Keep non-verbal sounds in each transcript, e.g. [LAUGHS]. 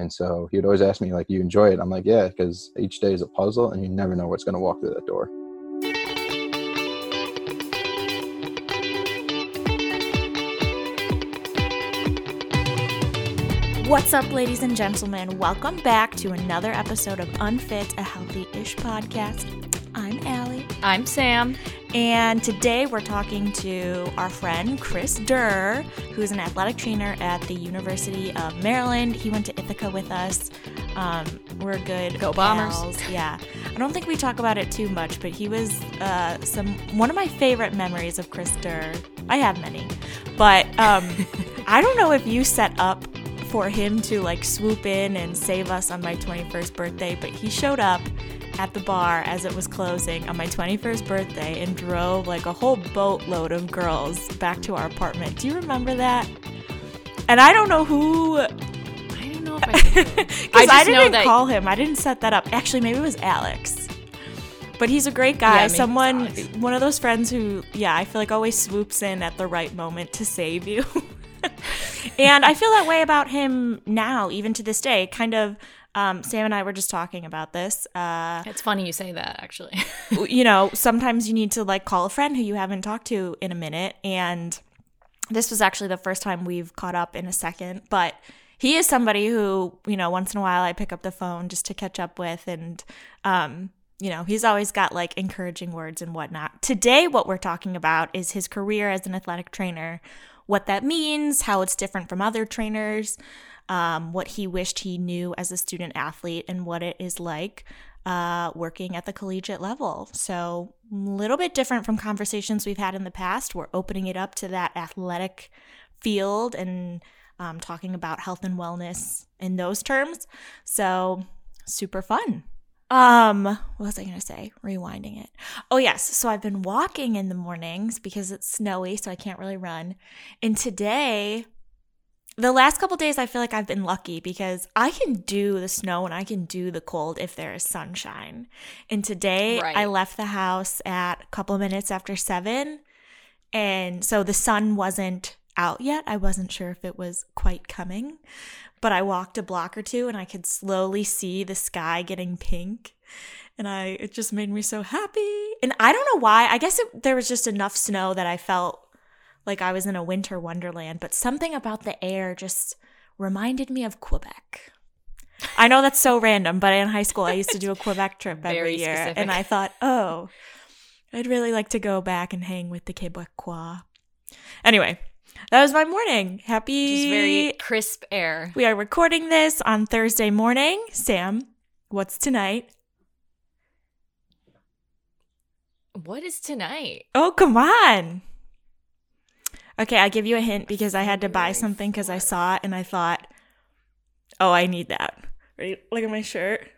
And so he would always ask me, like, you enjoy it? I'm like, yeah, because each day is a puzzle and you never know what's going to walk through that door. What's up, ladies and gentlemen? Welcome back to another episode of Unfit, a Healthy Ish podcast. I'm Allie. I'm Sam. And today we're talking to our friend Chris Durr, who's an athletic trainer at the University of Maryland. He went to Ithaca with us. Um, we're good Go pals. Bombers. Yeah, I don't think we talk about it too much, but he was uh, some one of my favorite memories of Chris Durr. I have many, but um, [LAUGHS] I don't know if you set up for him to like swoop in and save us on my 21st birthday, but he showed up at the bar as it was closing on my 21st birthday and drove like a whole boatload of girls back to our apartment. Do you remember that? And I don't know who I don't know if I [LAUGHS] because [LAUGHS] I I, just know didn't that- call him. I didn't set that up. Actually, maybe it was Alex. But he's a great guy. it's Someone, one of those friends who, yeah, I feel like always swoops in at the right moment to save you. [LAUGHS] and I feel that way about him now, even to this day. Kind of, um, Sam and I were just talking about this. Uh, It's funny you say that, actually. [LAUGHS] you know, sometimes you need to like call a friend who you haven't talked to in a minute. And this was actually the first time we've caught up in a second. But he is somebody who, you know, once in a while I pick up the phone just to catch up with. And, um, you know, he's always got like encouraging words and whatnot. Today, what we're talking about is his career as an athletic trainer, what that means, how it's different from other trainers, um, what he wished he knew as a student athlete, and what it is like uh, working at the collegiate level. So, a little bit different from conversations we've had in the past. We're opening it up to that athletic field and um, talking about health and wellness in those terms. So, super fun. Um, what was I gonna say? Rewinding it. Oh yes, so I've been walking in the mornings because it's snowy, so I can't really run. And today, the last couple days, I feel like I've been lucky because I can do the snow and I can do the cold if there is sunshine. And today, Right. I left the house at a couple minutes after seven, and so the sun wasn't out yet. I wasn't sure if it was quite coming, but I walked a block or two and I could slowly see the sky getting pink. And I it just made me so happy. And I don't know why. I guess it, there was just enough snow that I felt like I was in a winter wonderland, but something about the air just reminded me of Quebec. I know that's so random, but in high school I used to do a Quebec trip every Very year, specific. and I thought, oh, I'd really like to go back and hang with the Quebecois. Anyway, that was my morning. Happy. Just very crisp air. We are recording this on Thursday morning. Sam, what's tonight? What is tonight? Oh, come on. Okay, I'll give you a hint because I had to buy something because I saw it and I thought, oh, I need that. Ready? Look at my shirt.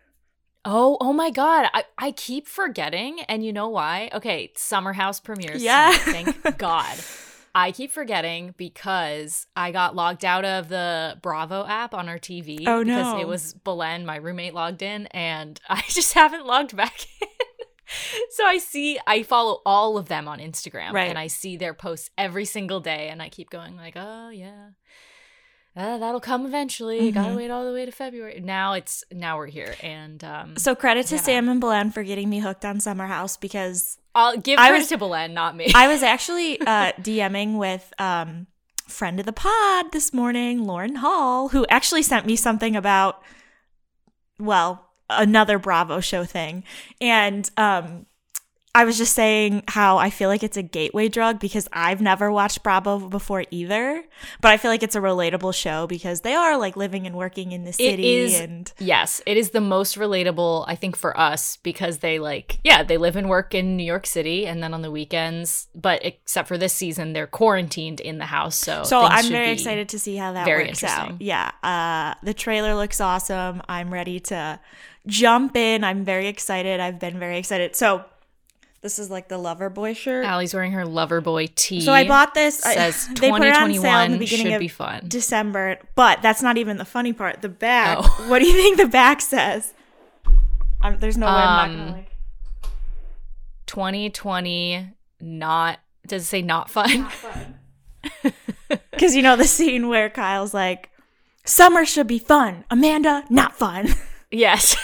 Oh, oh my God. I, I keep forgetting. And you know why? Okay, Summer House premieres. Yeah. tonight, Thank God. [LAUGHS] I keep forgetting because I got logged out of the Bravo app on our TV. Oh, Because no. it was Belen, my roommate, logged in, and [LAUGHS] I just haven't logged back in. [LAUGHS] so I see, I follow all of them on Instagram, Right. and I see their posts every single day, and I keep going like, oh yeah. Uh, that'll come eventually. Gotta Mhm. wait all the way to February. Now it's now we're here, and um, So credit to Yeah. Sam and Belen for getting me hooked on Summer House because I'll give I credit was- to Belen, not me. I was [LAUGHS] actually uh, DMing with um, friend of the pod this morning, Lauren Hall, who actually sent me something about, well, another Bravo show thing. And um, I was just saying how I feel like it's a gateway drug because I've never watched Bravo before either. But I feel like it's a relatable show because they are like living and working in the city. is- and yes, it is the most relatable, I think, for us because they like, yeah, they live and work in New York City, and then on the weekends, but except for this season, they're quarantined in the house. So, So I'm very excited to see how that works out. Yeah, uh, the trailer looks awesome. I'm ready to jump in. I'm very excited. I've been very excited. So this is like the lover boy shirt. Allie's wearing her lover boy tee. So I bought this. I- Says [LAUGHS] they put it on sale in the 2021 beginning should of be fun. December, but that's not even the funny part. The back. Oh. [LAUGHS] What do you think the back says? Um, there's no way I'm not gonna Um, like. 2020, not does it say not fun? Because [LAUGHS] you know the scene where Kyle's like, Summer should be fun. Amanda, not fun. Yes.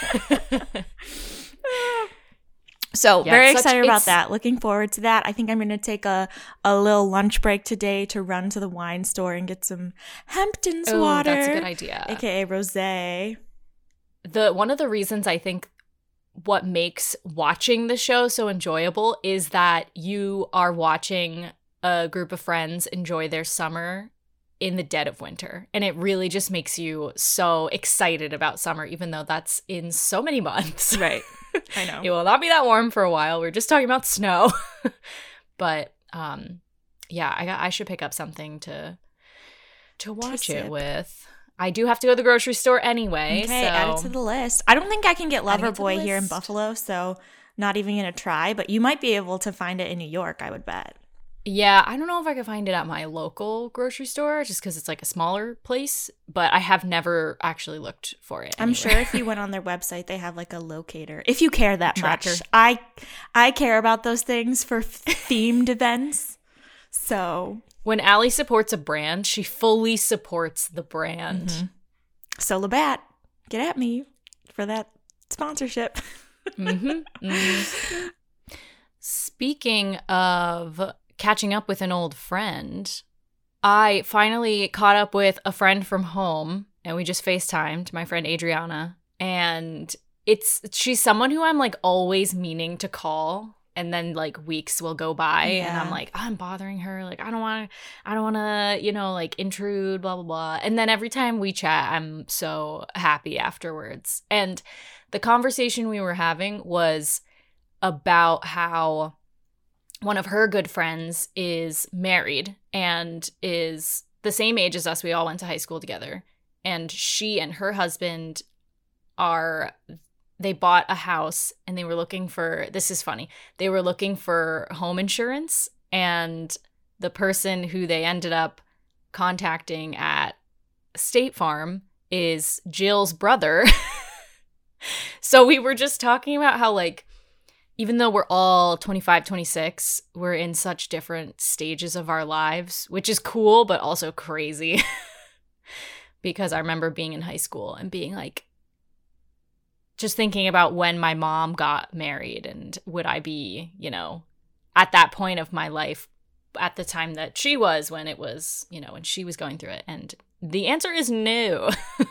So Yeah, very such- excited about that. Looking forward to that. I think I'm going to take a, a little lunch break today to run to the wine store and get some Hamptons Ooh, water. that's a good idea. AKA rosé. the one of the reasons I think what makes watching the show so enjoyable is that you are watching a group of friends enjoy their summer in the dead of winter and it really just makes you so excited about summer even though that's in so many [LAUGHS] months Right. I know. it will not be that warm for a while we're just talking about snow [LAUGHS] but um yeah i got, i should pick up something to to watch sip. it with i do have to go to the grocery store anyway Okay, so add it to the list. I don't think I can get Adding it to the Loverboy here in. Buffalo, so not even to try, but you might be able to find it in New York, I would bet. Yeah, I don't know if I could find it at my local grocery store just because it's like a smaller place, but I have never actually looked for it. I'm sure if you went on their website, they have like a locator. If you care that Tracker. much, I I care about those things for themed events. So when Allie supports a brand, she fully supports the brand. Mm-hmm. so Labatt, get at me for that sponsorship. Mhm, mhm. [LAUGHS] Speaking of catching up with an old friend, I finally caught up with a friend from home and we just FaceTimed, my friend Adriana. And it's she's someone who I'm like always meaning to call and then like weeks will go by and I'm Yeah. like I'm bothering her like I don't want to I don't want to you know like intrude blah blah blah and then every time we chat I'm so happy afterwards and the conversation we were having was about how one of her good friends is married and is the same age as us. We all went to high school together. And she and her husband are, they bought a house and they were looking for, this is funny, they were looking for home insurance. And the person who they ended up contacting at State Farm is Jill's brother. [LAUGHS] so we were just talking about how, like, even though we're all 25, 26, we're in such different stages of our lives, which is cool, but also crazy. [LAUGHS] because I remember being in high school and being like, just thinking about when my mom got married and would I be, you know, at that point of my life at the time that she was when it was, you know, when she was going through it. And the answer is no. [LAUGHS]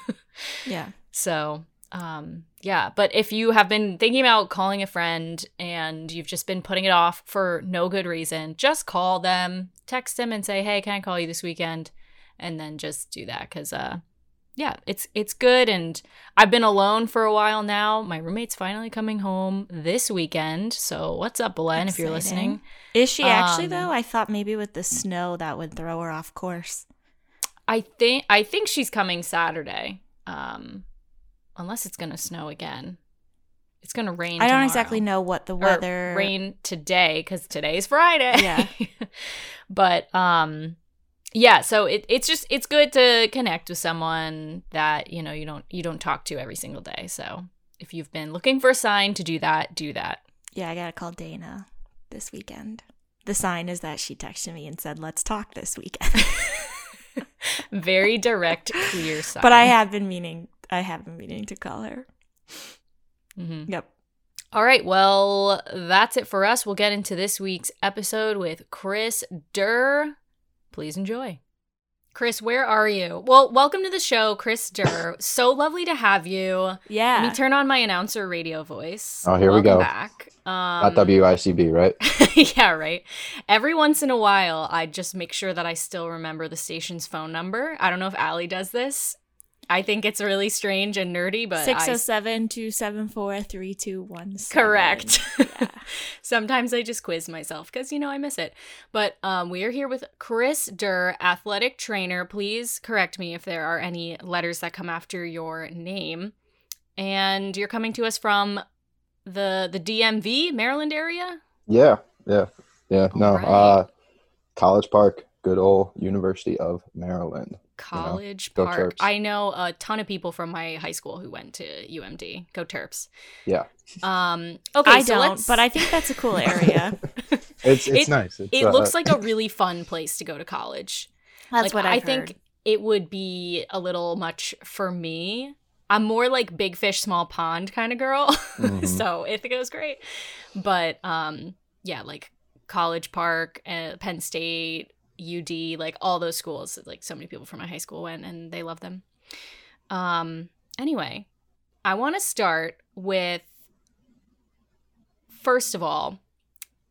Yeah. So, um, yeah. But if you have been thinking about calling a friend and you've just been putting it off for no good reason, just call them, text them, and say, "Hey, can I call you this weekend?" And then just do that because, uh, yeah, it's it's good. And I've been alone for a while now. My roommate's finally coming home this weekend. So, what's up, Belen? If you're listening, Is she actually Um, though? I thought maybe with the snow that would throw her off course. I think I think she's coming Saturday. Um, unless it's gonna snow again. It's gonna rain. I don't tomorrow. exactly know what the weather Or rain today because today's Friday. Yeah. [LAUGHS] but um, yeah. So it, it's just it's good to connect with someone that you know you don't you don't talk to every single day. So if you've been looking for a sign to do that, do that. Yeah, I gotta call Dana this weekend. The sign is that she texted me and said, "Let's talk this weekend." [LAUGHS] Very direct, clear sign. [LAUGHS] but I have been meaning, I have been meaning to call her. hmm Yep. All right, well, that's it for us. We'll get into this week's episode with Chris Durr. Please enjoy. Chris, where are you? Well, welcome to the show, Chris Durr. so lovely to have you. Let Yeah. me turn on my announcer radio voice. Oh, here we go. Back. Um, Not WICB, right? [LAUGHS] yeah, right. Every once in a while, I just make sure that I still remember the station's phone number. I don't know if Allie does this. I think it's really strange and nerdy, but I 607 274 3217. Correct. Yeah. [LAUGHS] Sometimes I just quiz myself because you know I miss it. But um, we are here with Chris Durr, athletic trainer. Please correct me if there are any letters that come after your name. And you're coming to us from the the DMV, Maryland area. Yeah, yeah, yeah. No, Alright. uh, College Park, good old University of Maryland. College go Park. Terps. I know a ton of people from my high school who went to UMD. Go Terps. Yeah, Um, okay, I so don't, let's- but I think that's a cool area. [LAUGHS] it's it's It- nice. It's, it uh, looks like a really fun place to go to college. That's Like, what I I've think heard. it would be a little much for me. I'm more like big fish, small pond kind of girl. [LAUGHS] Mhm. so Ithaca's great. But um, yeah, like College Park, uh, Penn State, UD, like all those schools. Like so many people from my high school went and they love them. Um, anyway, I want to start with first of all,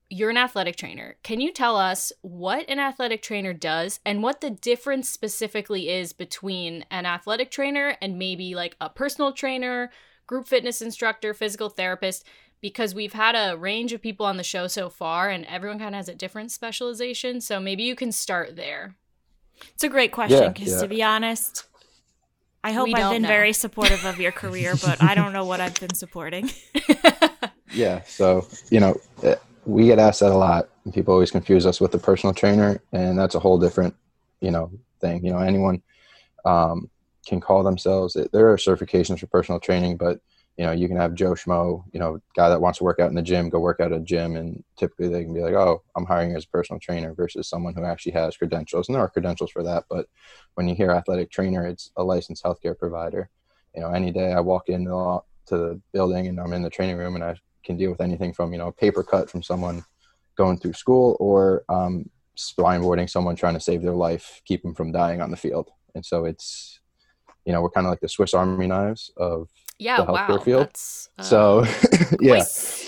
you're an athletic trainer. Can you tell us what an athletic trainer does and what the difference specifically is between an athletic trainer and maybe like a personal trainer, group fitness instructor, physical therapist? Because we've had a range of people on the show so far and everyone kind of has a different specialization. So maybe you can start there. It's a great question Yeah, because yeah. to be honest, I hope We I've been know. very [LAUGHS] supportive of your career, but I don't know what I've been supporting. [LAUGHS] Yeah. So, you know, eh, we get asked that a lot. And people always confuse us with the personal trainer, and that's a whole different, you know, thing. You know, anyone um, can call themselves. There are certifications for personal training, but you know, you can have Joe Schmo, you know, guy that wants to work out in the gym, go work out at a gym, and typically they can be like, "Oh, I'm hiring as a personal trainer," versus someone who actually has credentials. And there are credentials for that, but when you hear athletic trainer, it's a licensed healthcare provider. You know, any day I walk into the, to the building and I'm in the training room and I can deal with anything from you know a paper cut from someone going through school or um, spine boarding someone trying to save their life, keep them from dying on the field. And so it's you know we're kind of like the Swiss Army knives of yeah, The healthcare wow. field. That's, uh, so [LAUGHS] yeah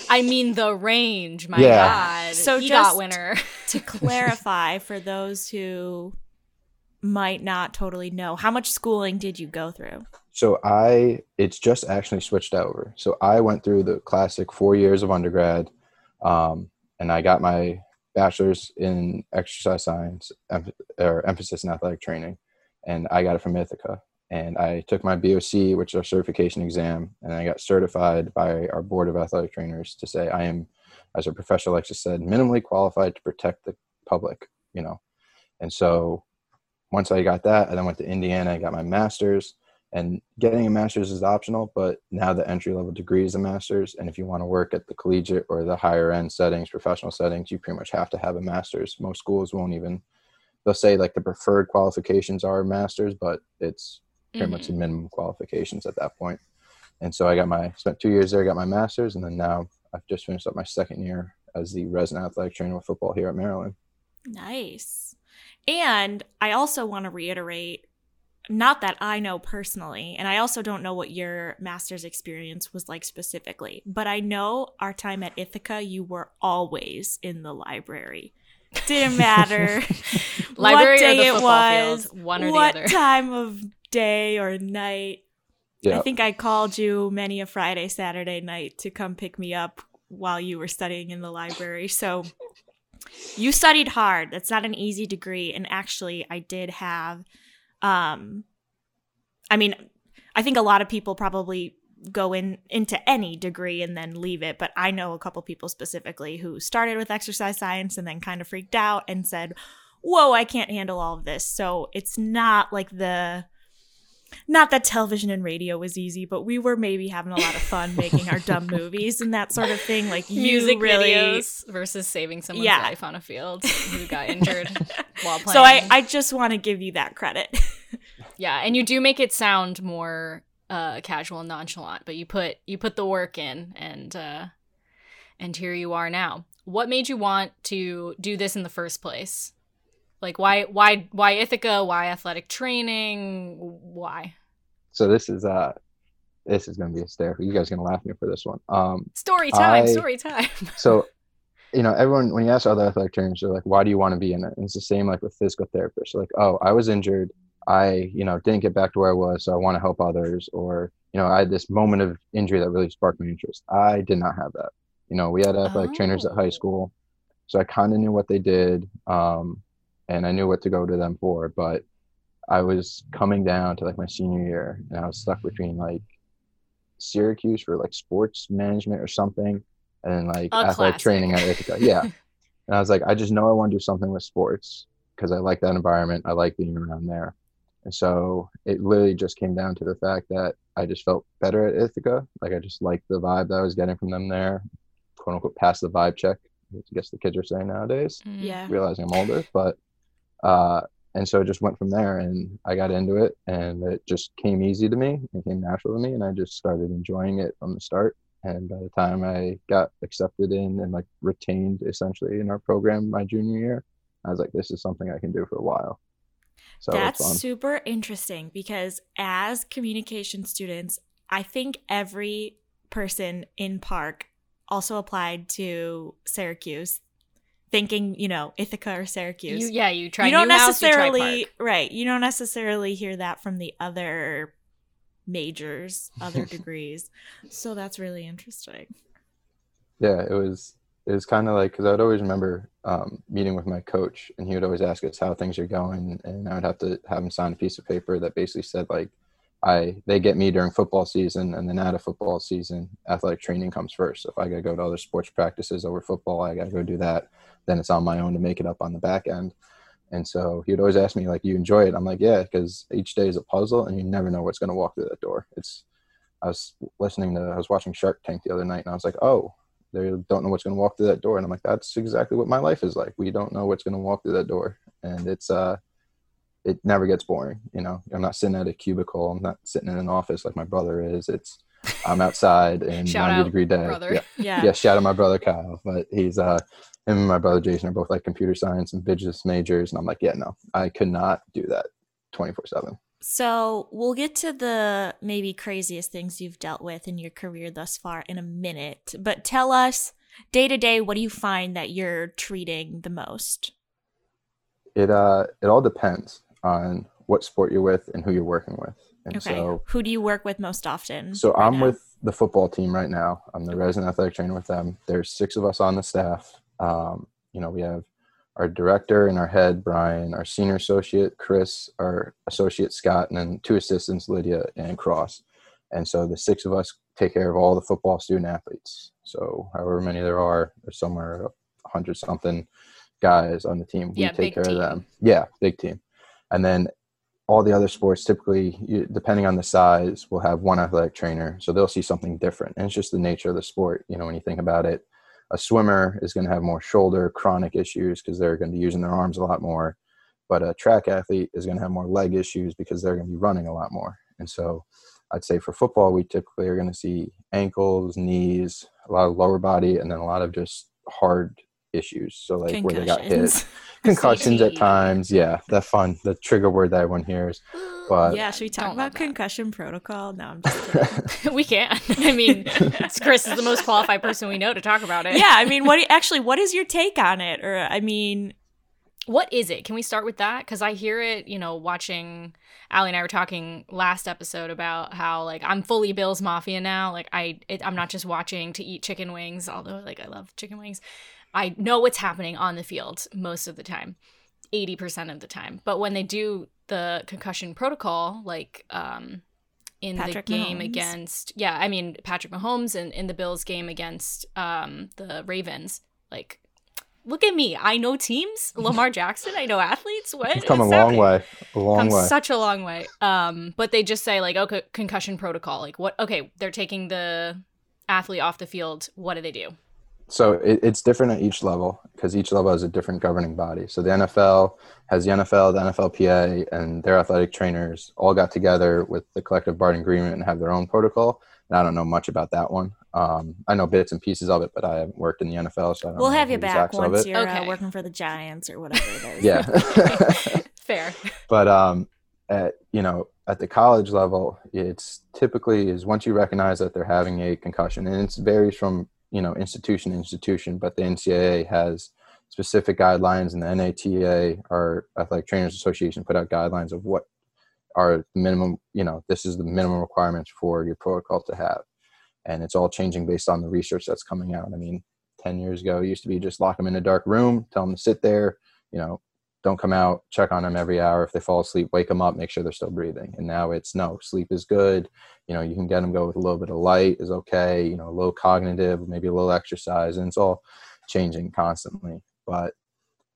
I mean the range, my Yeah. god. So So just- winner. to clarify for those who might not totally know, how much schooling did you go through? So I, it's just actually switched over. So I went through the classic four years of undergrad, um, and I got my bachelor's in exercise science em- or emphasis in athletic training, and I got it from Ithaca. And I took my BOC, which is our certification exam, and I got certified by our board of athletic trainers to say I am, as our professor to said, minimally qualified to protect the public. You know, and so once I got that, I then went to Indiana. I got my master's and getting a master's is optional but now the entry level degree is a master's and if you want to work at the collegiate or the higher end settings professional settings you pretty much have to have a master's most schools won't even they'll say like the preferred qualifications are masters but it's pretty much the minimum qualifications at that point and so i got my spent two years there got my master's and then now i've just finished up my second year as the resident athletic trainer with football here at maryland Nice. And I also want to reiterate not that I know personally, and I also don't know what your master's experience was like specifically, but I know our time at Ithaca, you were always in the library. Didn't matter [LAUGHS] Library or what day the it was, field, one or the what other. time of day or night. yeah I think I called you many a Friday, Saturday night to come pick me up while you were studying in the library. So you studied hard. That's not an easy degree. And actually, I did have, um, I mean, I think a lot of people probably go in into any degree and then leave it but i know a couple people specifically who started with exercise science and then kind of freaked out and said whoa i can't handle all of this so it's not like the not that television and radio was easy, but we were maybe having a lot of fun making our dumb [LAUGHS] movies and that sort of thing. Like Music really, videos versus saving someone's Yeah. life on a field [LAUGHS] who got injured while playing. [LAUGHS] So I, I just want to give you that credit. yeah, and you do make it sound more uh, casual and nonchalant, but you put you put the work in, and uh, and here you are now. What made you want to do this in the first place? Like why why why Ithaca? Why athletic training? Why so this is uh this is going to be a hysterical you guys are going to laugh at me for this one um story time? I- story time. [LAUGHS] so you know everyone when you ask other athletic trainers they're like why do you want to be in it and it's the same like with physical therapists they're like oh i was injured i you know didn't get back to where i was so i want to help others or you know i had this moment of injury that really sparked my interest i did not have that you know we had athletic trainers at Oh. high school so i kind of knew what they did um, and i knew what to go to them for but i was coming down to like my senior year and i was stuck between like syracuse for like sports management or something and then like A athletic classic. training at Ithaca. Yeah. [LAUGHS] and I was like, I just know I want to do something with sports because I like that environment. I like being around there. And so it literally just came down to the fact that I just felt better at Ithaca. Like I just liked the vibe that I was getting from them there, quote unquote, pass the vibe check. I guess the kids are saying nowadays, Mm. yeah. realizing I'm older. But, uh, and so it just went from there and i got into it and it just came easy to me it came natural to me and i just started enjoying it from the start. And by the time i got accepted in and like retained essentially in our program my junior year i was like this is something i can do for a while. So that's super interesting because as communication students i think every person in park also applied to syracuse thinking, you know, Ithaca or Syracuse. You, yeah, you try. You don't necessarily house, you right. You don't necessarily hear that from the other majors, other [LAUGHS] degrees. So that's really interesting. Yeah, it was. It was kind of like because I would always remember um, meeting with my coach, and he would always ask us how things are going, and I would have to have him sign a piece of paper that basically said like, I they get me during football season, and then out of football season, athletic training comes first. So if I gotta go to other sports practices over football, I gotta go do that then it's on my own to make it up on the back end. And so he would always ask me, like, you enjoy it? I'm like, yeah, because each day is a puzzle and you never know what's going to walk through that door. It's, I was listening to, I was watching Shark Tank the other night and I was like, oh, they don't know what's going to walk through that door. And I'm like, that's exactly what my life is like. We don't know what's going to walk through that door. And it's, uh, it never gets boring. You know, I'm not sitting at a cubicle. I'm not sitting in an office like my brother is. It's, I'm outside in 90 degree day. Brother. Yeah. yeah. yeah. Shout out my brother Kyle, but he's, uh, him and my brother Jason are both like computer science and business majors. And I'm like, yeah, no, I could not do that 24 seven. So we'll get to the maybe craziest things you've dealt with in your career thus far in a minute, but tell us day to day, what do you find that you're treating the most? It, uh, it all depends on what sport you're with and who you're working with. And okay. So, who do you work with most often? So right I'm now? with the football team right now. I'm the resident athletic trainer with them. There's six of us on the staff. Um, you know, we have our director and our head, Brian, our senior associate, Chris, our associate, Scott, and then two assistants, Lydia and Cross. And so the six of us take care of all the football student athletes. So however many there are, there's somewhere 100 something guys on the team. We yeah, take care team. of them. Yeah, big team. And then all the other sports, typically, depending on the size, will have one athletic trainer. So they'll see something different. And it's just the nature of the sport. You know, when you think about it, a swimmer is going to have more shoulder chronic issues because they're going to be using their arms a lot more but a track athlete is going to have more leg issues because they're going to be running a lot more and so i'd say for football we typically are going to see ankles knees a lot of lower body and then a lot of just hard issues so like where they got hit concussions [LAUGHS] at [LAUGHS] times yeah that fun the trigger word that everyone hears but yeah, should we talk about concussion protocol? No, I'm just [LAUGHS] we can't. I mean, Chris is the most qualified person we know to talk about it. Yeah, I mean, what actually? What is your take on it? Or I mean, what is it? Can we start with that? Because I hear it, you know, watching Allie and I were talking last episode about how like I'm fully Bills Mafia now. Like I, it, I'm not just watching to eat chicken wings, although like I love chicken wings. I know what's happening on the field most of the time. 80% of the time. But when they do the concussion protocol, like um, in Patrick the game Mahomes. against, yeah, I mean, Patrick Mahomes and in the Bills game against um, the Ravens, like, look at me. I know teams. [LAUGHS] Lamar Jackson, I know athletes. What? You've come a long way. A long come way. Such a long way. Um, but they just say, like, okay, concussion protocol. Like, what? Okay, they're taking the athlete off the field. What do they do? So it, it's different at each level because each level has a different governing body. So the NFL has the NFL, the NFLPA, and their athletic trainers all got together with the collective bargaining agreement and have their own protocol. And I don't know much about that one. Um, I know bits and pieces of it, but I haven't worked in the NFL, so we'll have you back once you're uh, okay. uh, working for the Giants or whatever it is. yeah, [LAUGHS] fair. [LAUGHS] But um, at you know at the college level, it's typically is once you recognize that they're having a concussion, and it varies from you know institution institution but the ncaa has specific guidelines and the nata our athletic trainers association put out guidelines of what are minimum you know this is the minimum requirements for your protocol to have. And it's all changing based on the research that's coming out. I mean 10 years ago it used to be just lock them in a dark room tell them to sit there you know don't come out check on them every hour. If they fall asleep wake them up make sure they're still breathing. And now it's no sleep is good. You know you can get them go with a little bit of light is okay you know little cognitive maybe a little exercise and it's all changing constantly. But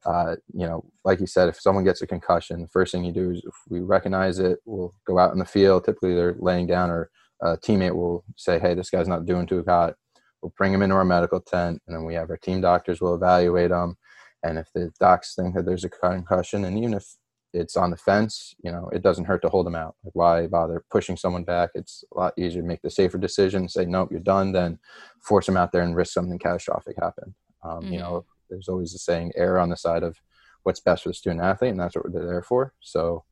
uh, you know like you said if someone gets a concussion the first thing you do is if we recognize it we'll go out in the field. Typically they're laying down or a teammate will say hey this guy's not doing too hot. We'll bring him into our medical tent and then we have our team doctors will evaluate them and if the docs think that there's a concussion, and even if it's on the fence, you know, it doesn't hurt to hold them out. Like why bother pushing someone back? It's a lot easier to make the safer decision, say nope, you're done, than force them out there and risk something catastrophic happen. Um, mm-hmm. You know, there's always a saying, err on the side of what's best for the student athlete, and that's what they're there for. So,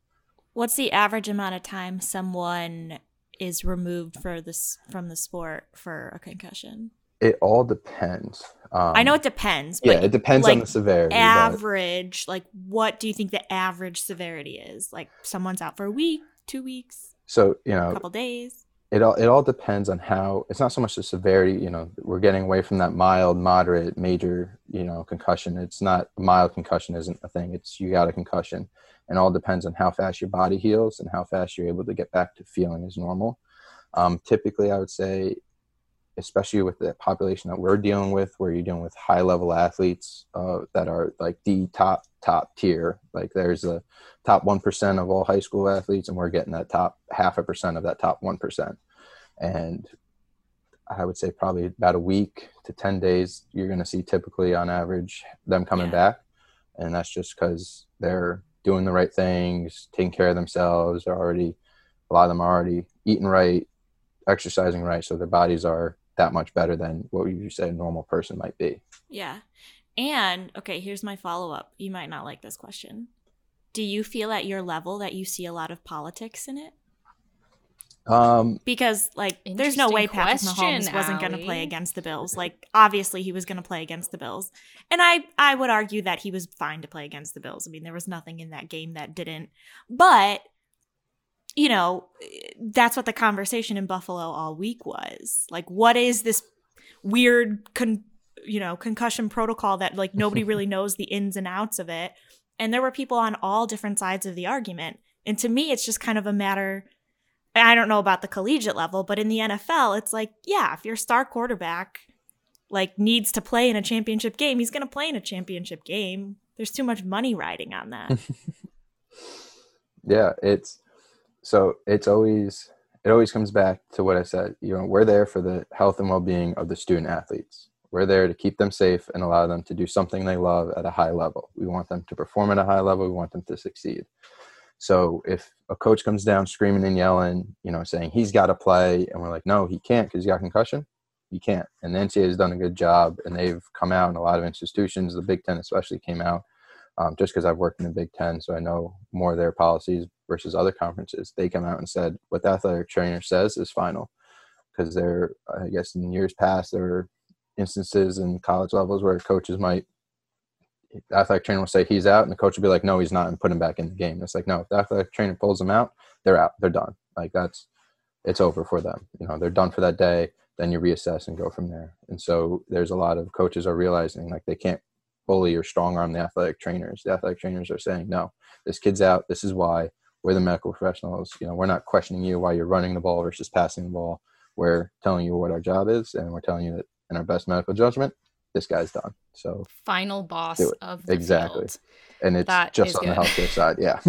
what's the average amount of time someone is removed for this from the sport for a concussion? It all depends. Um, I know it depends. yeah, it depends like on the severity. Average, but... like what do you think the average severity is? Like someone's out for a week, two weeks. So you know, a couple days. It all it all depends on how. It's not so much the severity. You know, we're getting away from that mild, moderate, major. You know, concussion. It's not mild concussion isn't a thing. It's you got a concussion, and all depends on how fast your body heals and how fast you're able to get back to feeling as normal. Um, typically, I would say especially with the population that we're dealing with, where you're dealing with high level athletes uh, that are like the top top tier. Like there's a top one percent of all high school athletes, and we're getting that top half a percent of that top one percent. And I would say probably about a week to ten days, you're going to see typically on average them coming yeah. back, and that's just because they're doing the right things, taking care of themselves. They're already a lot of them are already eating right, exercising right, so their bodies are that much better than what you say a normal person might be. Yeah. And okay, here's my follow up. You might not like this question. Do you feel at your level that you see a lot of politics in it? Um, because like, there's no way Patrick Mahomes wasn't going to play against the Bills. Like, obviously, he was going to play against the Bills, and I I would argue that he was fine to play against the Bills. I mean, there was nothing in that game that didn't. But you know, that's what the conversation in Buffalo all week was. Like, what is this weird, con- you know, concussion protocol that like nobody really [LAUGHS] knows the ins and outs of it? And there were people on all different sides of the argument. And to me, it's just kind of a matter. I don't know about the collegiate level, but in the NFL, it's like, yeah, if your star quarterback like needs to play in a championship game, he's going to play in a championship game. There's too much money riding on that. [LAUGHS] yeah, it's so it's always it always comes back to what I said. You know, we're there for the health and well-being of the student athletes. We're there to keep them safe and allow them to do something they love at a high level. We want them to perform at a high level. We want them to succeed. So if a coach comes down screaming and yelling, you know, saying he's got to play, and we're like, no, he can't because he's got concussion, he can't. And the NCAA has done a good job, and they've come out, and a lot of institutions, the Big Ten especially, came out um, just because I've worked in the Big Ten, so I know more of their policies versus other conferences. They come out and said what the athletic trainer says is final, because there, I guess, in years past there were instances in college levels where coaches might, the athletic trainer will say he's out, and the coach will be like, no, he's not, and put him back in the game. It's like no, if the athletic trainer pulls them out, they're out, they're done. Like that's, it's over for them. You know, they're done for that day. Then you reassess and go from there. And so there's a lot of coaches are realizing like they can't bully or strong arm the athletic trainers. The athletic trainers are saying, no, this kid's out. This is why. We're the medical professionals. You know, we're not questioning you why you're running the ball versus passing the ball. We're telling you what our job is, and we're telling you that in our best medical judgment, this guy's done. So final boss of exactly, field. and it's that just on good. the healthcare [LAUGHS] side. Yeah,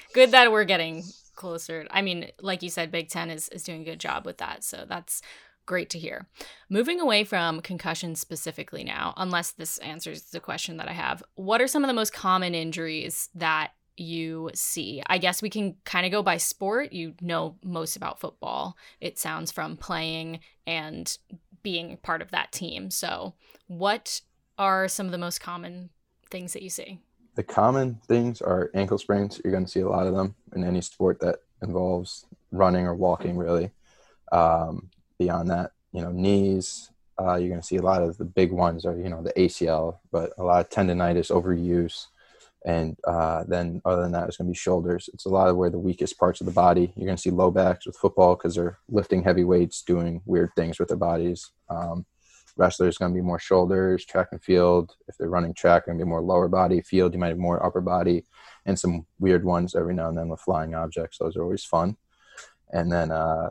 [LAUGHS] good that we're getting closer. I mean, like you said, Big Ten is is doing a good job with that. So that's Great to hear. Moving away from concussion specifically now, unless this answers the question that I have, what are some of the most common injuries that you see? I guess we can kind of go by sport. You know most about football, it sounds from playing and being part of that team. So, what are some of the most common things that you see? The common things are ankle sprains. You're going to see a lot of them in any sport that involves running or walking, really. Um, beyond that, you know, knees, uh, you're going to see a lot of the big ones are, you know, the ACL, but a lot of tendonitis, overuse. And uh, then other than that, it's going to be shoulders. It's a lot of where the weakest parts of the body. You're going to see low backs with football because they're lifting heavy weights, doing weird things with their bodies. Um, wrestlers going to be more shoulders, track and field. If they're running track, going to be more lower body. Field, you might have more upper body, and some weird ones every now and then with flying objects. Those are always fun. And then uh,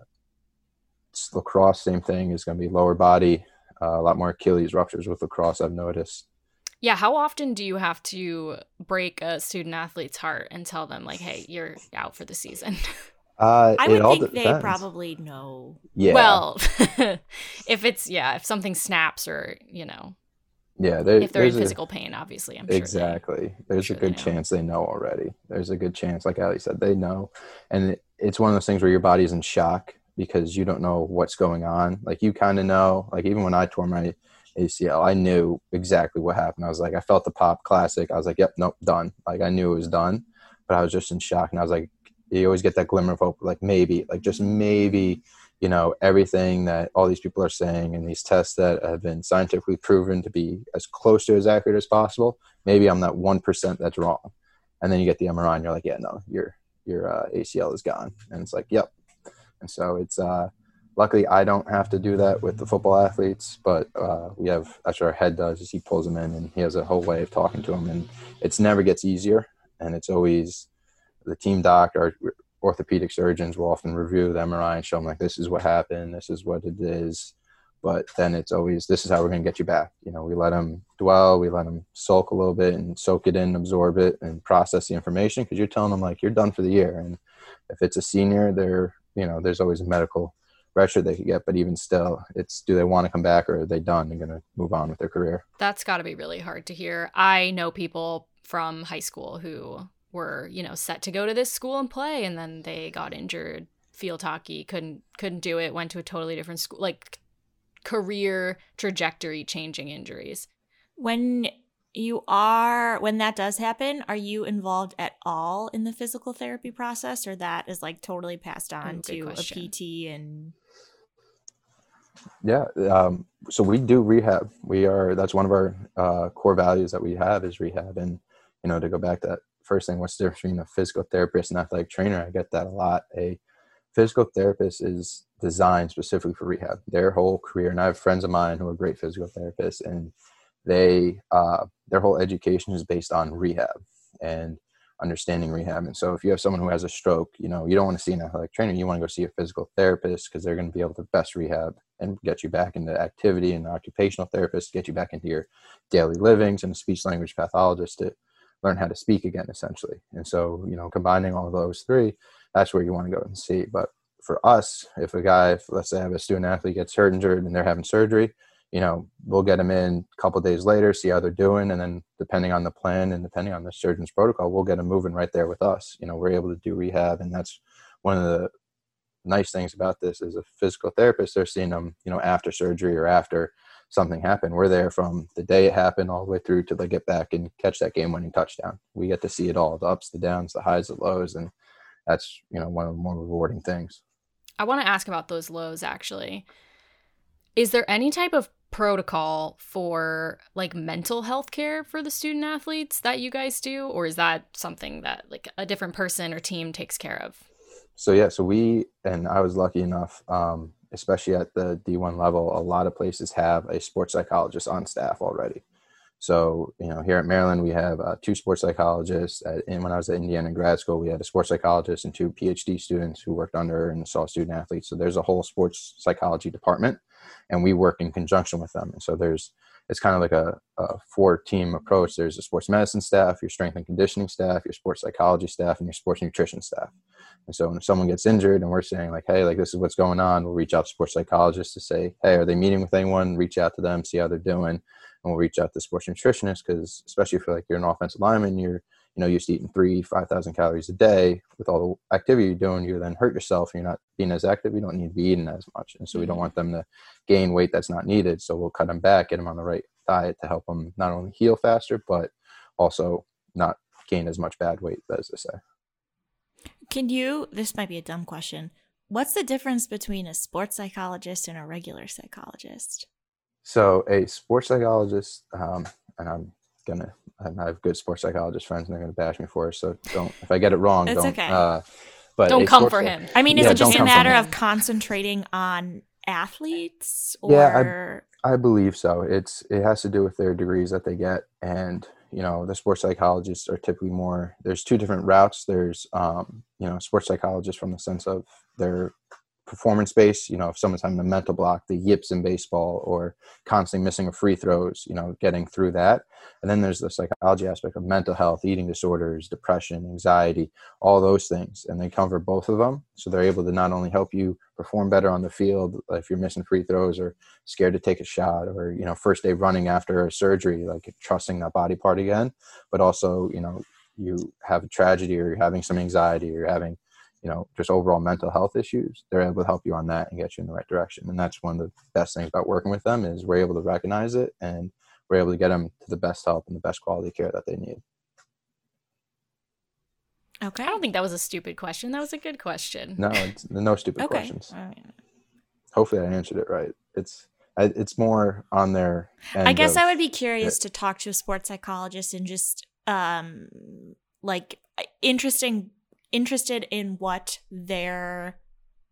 lacrosse, same thing, is going to be lower body. Uh, a lot more Achilles ruptures with lacrosse, I've noticed. Yeah, how often do you have to break a student athlete's heart and tell them like, "Hey, you're out for the season"? [LAUGHS] Uh, I would think depends. they probably know. Yeah. Well, [LAUGHS] if it's yeah, if something snaps or you know. Yeah, there, if they're in there's a- physical pain, obviously. I'm sure. they- exactly. There's sure a good know. chance they know already. There's a good chance, like Allie said, they know, and it, it's one of those things where your body's in shock because you don't know what's going on. Like you kind of know. Like even when I tore my ACL, I knew exactly what happened. I was like, I felt the pop classic. I was like, yep, nope, done. Like I knew it was done, but I was just in shock, and I was like, you always get that glimmer of hope, like maybe, like just maybe you know everything that all these people are saying and these tests that have been scientifically proven to be as close to as accurate as possible maybe i'm that 1% that's wrong and then you get the mri and you're like yeah no your your uh, acl is gone and it's like yep and so it's uh luckily i don't have to do that with the football athletes but uh, we have actually our head does is he pulls them in and he has a whole way of talking to them and it's never gets easier and it's always the team doc or orthopedic surgeons will often review the MRI and show them like this is what happened, this is what it is. But then it's always this is how we're going to get you back. You know, we let them dwell, we let them sulk a little bit and soak it in, absorb it, and process the information because you're telling them like you're done for the year. And if it's a senior, they're you know there's always a medical record they could get, but even still, it's do they want to come back or are they done and going to move on with their career? That's got to be really hard to hear. I know people from high school who were, you know, set to go to this school and play and then they got injured, field hockey, couldn't couldn't do it, went to a totally different school, like career trajectory changing injuries. When you are when that does happen, are you involved at all in the physical therapy process or that is like totally passed on mm, good to question. a PT and Yeah. Um, so we do rehab. We are that's one of our uh, core values that we have is rehab. And you know, to go back to that first thing, what's the difference between a physical therapist and athletic trainer? I get that a lot. A physical therapist is designed specifically for rehab. Their whole career, and I have friends of mine who are great physical therapists, and they uh, their whole education is based on rehab and understanding rehab. And so, if you have someone who has a stroke, you know, you don't want to see an athletic trainer. You want to go see a physical therapist because they're going to be able to best rehab and get you back into activity. And an occupational therapist get you back into your daily livings, and a speech language pathologist to learn how to speak again, essentially. And so, you know, combining all of those three, that's where you want to go and see. But for us, if a guy, if, let's say, I have a student athlete gets hurt, injured, and they're having surgery, you know, we'll get them in a couple days later, see how they're doing, and then depending on the plan and depending on the surgeon's protocol, we'll get them moving right there with us. You know, we're able to do rehab, and that's one of the nice things about this is a physical therapist. They're seeing them, you know, after surgery or after something happened. We're there from the day it happened all the way through till they get back and catch that game-winning touchdown. We get to see it all—the ups, the downs, the highs, the lows, and that's you know one of the more rewarding things. I want to ask about those lows actually. Is there any type of protocol for like mental health care for the student athletes that you guys do or is that something that like a different person or team takes care of? So yeah, so we and I was lucky enough, um, especially at the D1 level, a lot of places have a sports psychologist on staff already. So you know, here at Maryland, we have uh, two sports psychologists. At, and when I was at Indiana grad school, we had a sports psychologist and two PhD students who worked under and saw student athletes. So there's a whole sports psychology department, and we work in conjunction with them. And so there's it's kind of like a, a four team approach. There's a sports medicine staff, your strength and conditioning staff, your sports psychology staff, and your sports nutrition staff. And so when someone gets injured and we're saying like, hey, like this is what's going on, we'll reach out to sports psychologists to say, hey, are they meeting with anyone? Reach out to them, see how they're doing. And we'll reach out to sports nutritionists because especially if you're like you're an offensive lineman, you're you know used to eating three, five thousand calories a day with all the activity you're doing, you then hurt yourself. You're not being as active. You don't need to be eating as much, and so we don't want them to gain weight that's not needed. So we'll cut them back, get them on the right diet to help them not only heal faster, but also not gain as much bad weight as they say. Can you this might be a dumb question. What's the difference between a sports psychologist and a regular psychologist? So a sports psychologist, um, and I'm gonna, I have good sports psychologist friends, and they're gonna bash me for it. So don't, if I get it wrong, It's don't. okay. Uh, but Don't come for him. I mean, is Yeah, it just a matter of concentrating on athletes or Yeah, I believe so. It's it has to do with their degrees that they get, and you know the sports psychologists are typically more. There's two different routes. There's um, you know sports psychologists from the sense of their performance based, you know, if someone's having a mental block, the yips in baseball or constantly missing a free throws, you know, getting through that. And then there's the psychology aspect of mental health, eating disorders, depression, anxiety, all those things. And they cover both of them. So they're able to not only help you perform better on the field if you're missing free throws or scared to take a shot or, you know, first day running after a surgery, like trusting that body part again, but also, you know, you have a tragedy or you're having some anxiety or you're having you know just overall mental health issues they're able to help you on that and get you in the right direction. And that's one of the best things about working with them is we're able to recognize it and we're able to get them to the best help and the best quality care that they need. Okay. I don't think that was a stupid question. That was a good question. no it's no stupid okay. questions. All right. hopefully i answered it right. It's it's more on their end I guess of- I would be curious to talk to a sports psychologist and just um like interesting interested in what their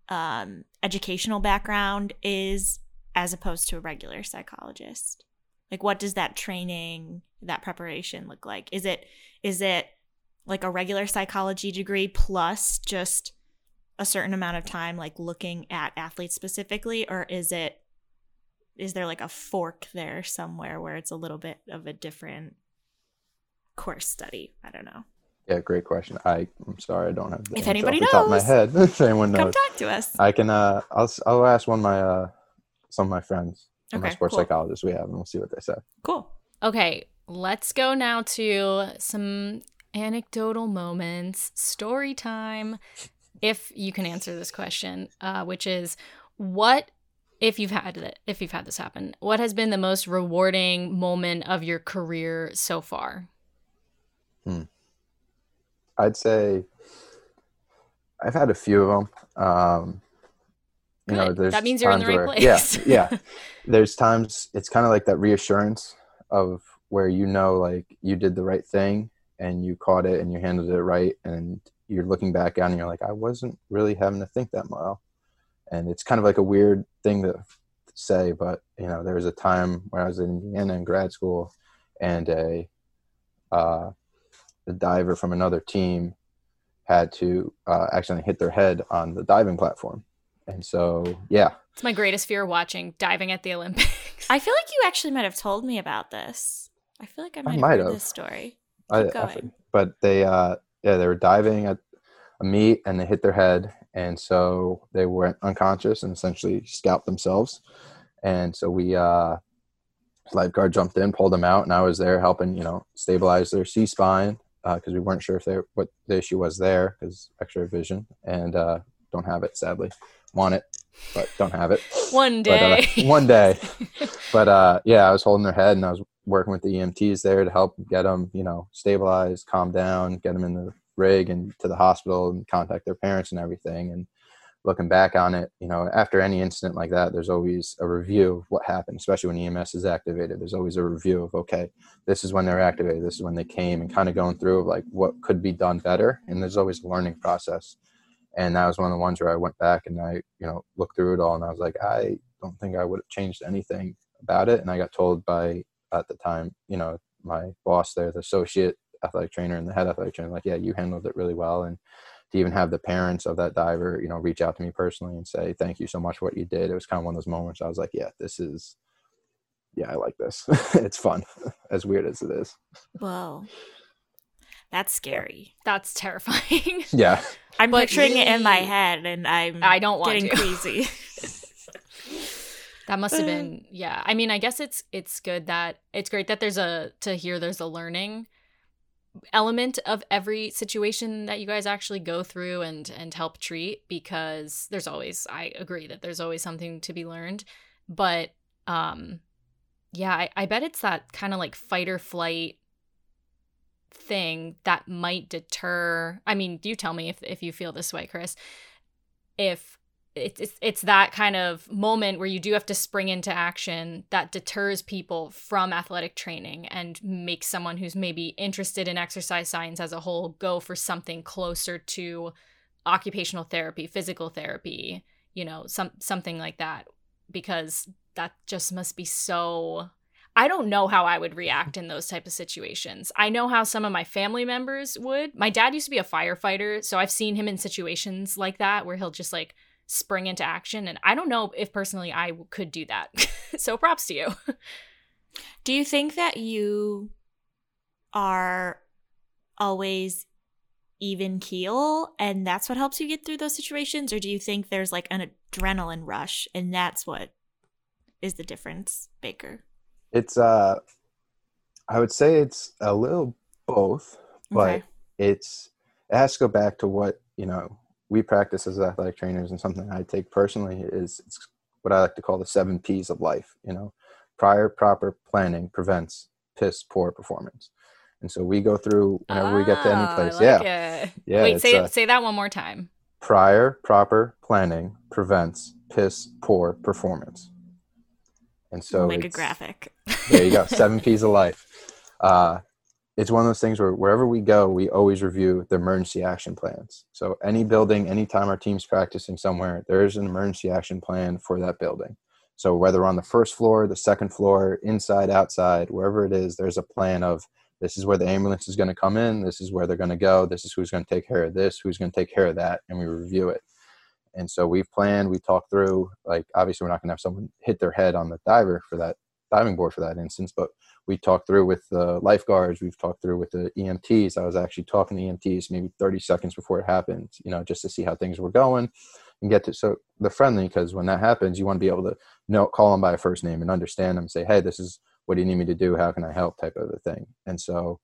um educational background is as opposed to a regular psychologist. Like what does that training, that preparation look like? Is it is it like a regular psychology degree plus just a certain amount of time like looking at athletes specifically or is it is there like a fork there somewhere where it's a little bit of a different course study? I don't know. Yeah great question i i'm sorry i don't have the If answer anybody off the top of my head [LAUGHS] if anyone knows, Come talk to us. i can uh i'll s- i'll ask one of my uh some of my friends some of my sports cool. psychologists we have and we'll see what they say Cool. Okay, let's go now to some anecdotal moments, story time. If you can answer this question, uh, which is what if you've had it, if you've had this happen, what has been the most rewarding moment of your career so far? I'd say I've had a few of them. Um, you know, there's That means you're in the right where- place. Yeah, yeah. [LAUGHS] There's times it's kind of like that reassurance of where you know, like you did the right thing and you caught it and you handled it right, and you're looking back on and you're like, I wasn't really having to think that well. And it's kind of like a weird thing to say, but you know, there was a time when I was in Indiana in grad school, and a uh, a diver from another team had to uh, accidentally hit their head on the diving platform. And so, yeah, It's my greatest fear watching diving at the Olympics. I feel like you actually might have told me about this. I feel like I might, might have heard have. this story. I, Keep I going. think- but they, uh, yeah, they were diving at a meet and they hit their head, and so they went unconscious and essentially scalped themselves. And so we, uh, lifeguard jumped in, pulled them out, and I was there helping, you know, stabilize their C spine because we weren't sure if they what the issue was there because X-ray vision and uh, don't have it sadly. Want it, but don't have it. One But, uh, day. [LAUGHS] one day. [LAUGHS] but uh, yeah, I was holding their head and I was working with the EMTs there to help get them, you know, stabilized, calm down, get them in the rig and to the hospital and contact their parents and everything. And looking back on it, you know, after any incident like that, there's always a review of what happened, especially when EMS is activated. There's always a review of, okay, this is when they're activated, this is when they came, and kind of going through of like what could be done better. And there's always a learning process. And that was one of the ones where I went back and I, you know, looked through it all and I was like, I don't think I would have changed anything about it. And I got told by, at the time, you know, my boss there, the associate athletic trainer and the head athletic trainer, like, yeah, you handled it really well. And to even have the parents of that diver, you know, reach out to me personally and say, thank you so much for what you did. It was kind of one of those moments I was like, yeah, this is, yeah, I like this. [LAUGHS] it's fun, [LAUGHS] as weird as it is. Whoa. That's scary. That's terrifying. [LAUGHS] Yeah. I'm But- picturing it in my head and I'm I don't want getting to. queasy. That must have been [SIGHS] yeah. I mean, I guess it's it's good that it's great that there's a to hear there's a learning element of every situation that you guys actually go through and and help treat because there's always I agree that there's always something to be learned. But um yeah, I, I bet it's that kind of like fight or flight thing that might deter I mean, you tell me if if you feel this way, Chris. If it's, it's it's that kind of moment where you do have to spring into action that deters people from athletic training and makes someone who's maybe interested in exercise science as a whole go for something closer to occupational therapy, physical therapy, you know, some something like that because that just must be so I don't know how I would react in those type of situations. I know how some of my family members would. My dad used to be a firefighter, so I've seen him in situations like that where he'll just like spring into action. And I don't know if personally I could do that. [LAUGHS] so props to you. [LAUGHS] Do you think that you are always even keel and that's what helps you get through those situations? Or do you think there's like an adrenaline rush and that's what is the difference, Baker? It's uh I would say it's a little both, but Okay. it's it has to go back to what, you know, we practice as athletic trainers and something I take personally is it's what I like to call the seven P's of life, you know. Prior proper planning prevents piss poor performance. And so we go through whenever we get to any Ah, place. like yeah. it. Yeah. Wait, say uh, say that one more time. prior proper planning prevents piss poor performance. And so make a graphic. there you go seven [LAUGHS] p's of life uh, it's one of those things where wherever we go we always review the emergency action plans. So any building anytime our team's practicing somewhere there is an emergency action plan for that building. So whether on the first floor the second floor inside outside wherever it is there's a plan of this is where the ambulance is going to come in this is where they're going to go this is who's going to take care of this who's going to take care of that and we review it. And so we've planned we talked through like obviously we're not going to have someone hit their head on the diver for that diving board for that instance but we talked through with the lifeguards we've talked through with the emts i was actually talking to emts maybe 30 seconds before it happened you know just to see how things were going and get to so the friendly because when that happens you want to be able to know call them by a first name and understand them say hey this is what do you need me to do? How can i help? type of a thing. And so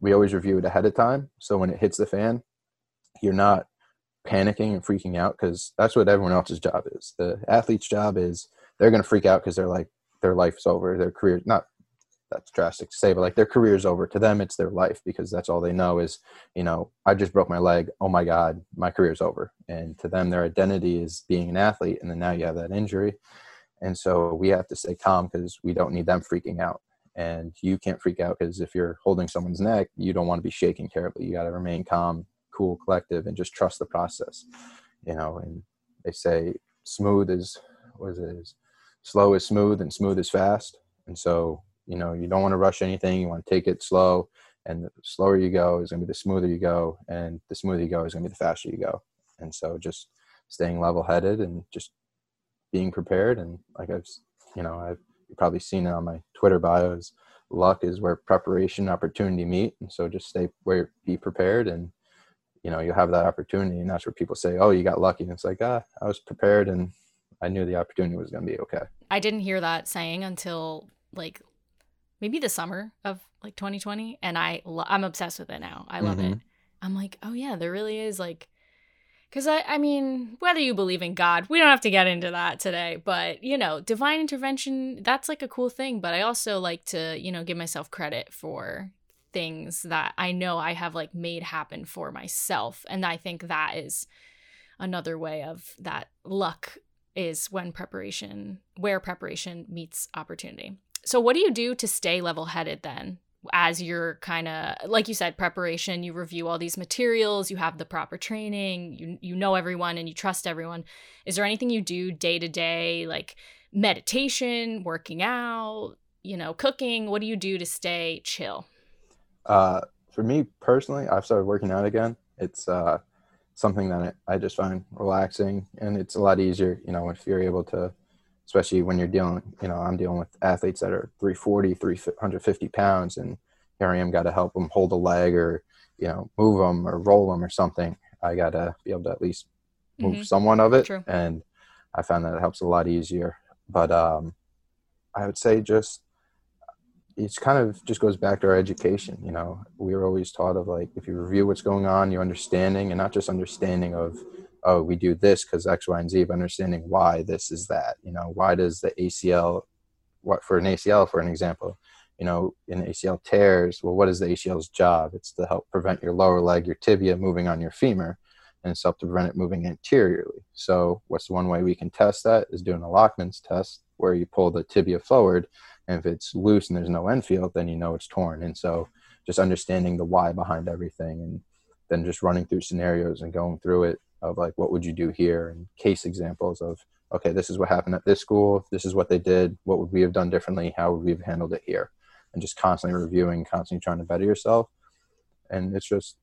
we always review it ahead of time. So when it hits the fan you're not panicking and freaking out because that's what everyone else's job is. The athlete's job is they're going to freak out because they're like their life's over their career not that's drastic to say but like their career's over. To them it's their life because that's all they know is you know i just broke my leg. Oh my god my career's over. And to them their identity is being an athlete and then now you have that injury. And so we have to stay calm because we don't need them freaking out. And you can't freak out because if you're holding someone's neck you don't want to be shaking terribly. You got to remain calm cool collective and just trust the process you know? And they say smooth is what is it is slow is smooth and smooth is fast. And so you know you don't want to rush anything you want to take it slow and the slower you go is going to be the smoother you go and the smoother you go is going to be the faster you go. And so just staying level headed and just being prepared and like i've you know i've probably seen it on my twitter bios luck is where preparation and opportunity meet and so just stay where be prepared and you know you have that opportunity and that's where people say oh you got lucky and it's like ah i was prepared and i knew the opportunity was going to be okay. I didn't hear that saying until like maybe the summer of like 2020 and I lo- I'm obsessed with it now. I love it. Mhm. I'm like, "Oh yeah, there really is like cuz I I mean, whether you believe in God, we don't have to get into that today, but you know, divine intervention, that's like a cool thing, but I also like to, you know, give myself credit for things that I know I have like made happen for myself. And I think that is another way of that luck is when preparation where preparation meets opportunity. So what do you do to stay level-headed then? As you're kind of like you said preparation, you review all these materials, you have the proper training, you you know everyone and you trust everyone. Is there anything you do day to day like meditation, working out, you know, cooking? What do you do to stay chill? Uh, for me personally, I've started working out again. It's uh, something that I, I just find relaxing, and it's a lot easier. You know, if you're able to, especially when you're dealing. You know, I'm dealing with athletes that are 340, 350 pounds, and here I am, got to help them hold a leg or you know move them or roll them or something. I got to be able to at least move Mhm. somewhat of it, True. and I found that it helps a lot easier. But um, I would say just it's kind of just goes back to our education. You know, we were always taught of like if you review what's going on, you're understanding, and not just understanding of oh we do this because X, Y, and Z, but understanding why this is that. You know, why does the ACL, what for an ACL, for an example, you know, an ACL tears. Well, what is the ACL's job? It's to help prevent your lower leg, your tibia, moving on your femur, and it's help to prevent it moving anteriorly. So, what's one way we can test that is doing a Lachman's test, where you pull the tibia forward and if it's loose and there's no end feel, then you know it's torn. And so just understanding the why behind everything and then just running through scenarios and going through it of like, what would you do here? And case examples of, okay, this is what happened at this school. This is what they did. What would we have done differently? How would we have handled it here? And just constantly reviewing, constantly trying to better yourself. And it's just,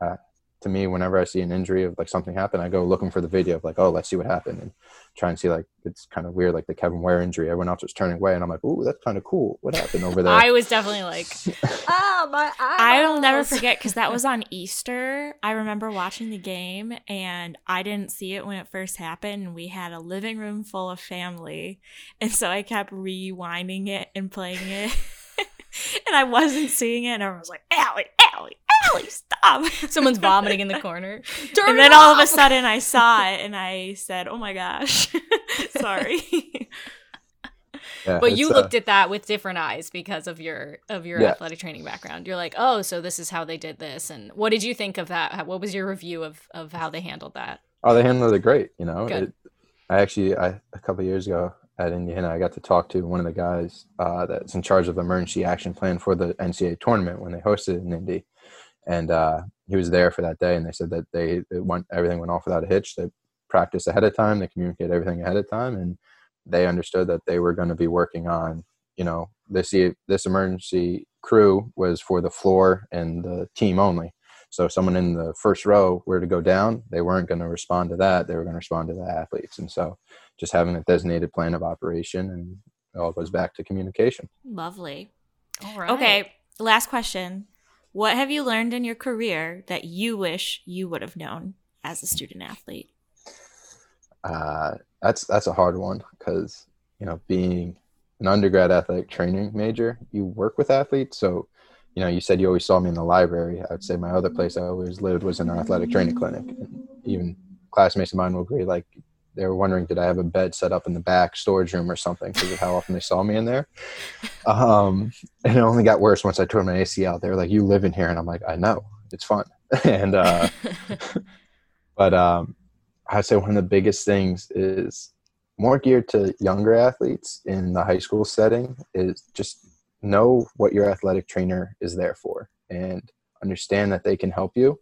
uh, to me, whenever I see an injury of like something happen, I go looking for the video of like, oh, let's see what happened and try and see like it's kind of weird, like the Kevin Ware injury. Everyone else was turning away, and I'm like, ooh, that's kind of cool. What happened over there? [LAUGHS] I was definitely like, ah, [LAUGHS] my I'll never forget because that was on Easter. I remember watching the game and I didn't see it when it first happened. And we had a living room full of family. And so I kept rewinding it and playing it. [LAUGHS] and I wasn't seeing it. And everyone was like, Allie, Allie, Allie, stop. [LAUGHS] Someone's vomiting in the corner. [LAUGHS] Turn and it then all of a sudden I saw it and I said, oh my gosh, [LAUGHS] sorry. Yeah, But you it's, uh, looked at that with different eyes because of your of your Yeah. athletic training background. You're like, oh, so this is how they did this, and what did you think of that? How- What was your review of of how they handled that? Oh, they handled it great. You know, it, I actually, I a couple of years ago at Indiana, I got to talk to one of the guys uh, that's in charge of the emergency action plan for the NCAA tournament when they hosted in Indy, and uh, he was there for that day. And they said that they it went everything went off without a hitch. They practiced ahead of time. They communicated everything ahead of time, and they understood that they were going to be working on, you know, this e- this emergency crew was for the floor and the team only. So someone in the first row were to go down, they weren't going to respond to that. They were going to respond to the athletes. And so just having a designated plan of operation and it all goes back to communication. Lovely. All right. Okay, last question. What have you learned in your career that you wish you would have known as a student athlete? Uh, that's that's a hard one because you know being an undergrad athletic training major, you work with athletes. So you know you said you always saw me in the library. I'd say my other place I always lived was in an athletic training clinic. And even classmates of mine will agree. Like they were wondering, did I have a bed set up in the back storage room or something because of how often they saw me in there. [LAUGHS] Um, and it only got worse once I tore my ACL. They were like, "You live in here," and I'm like, "I know, it's fun." [LAUGHS] and uh, [LAUGHS] but um, I'd say one of the biggest things is more geared to younger athletes in the high school setting is just know what your athletic trainer is there for and understand that they can help you.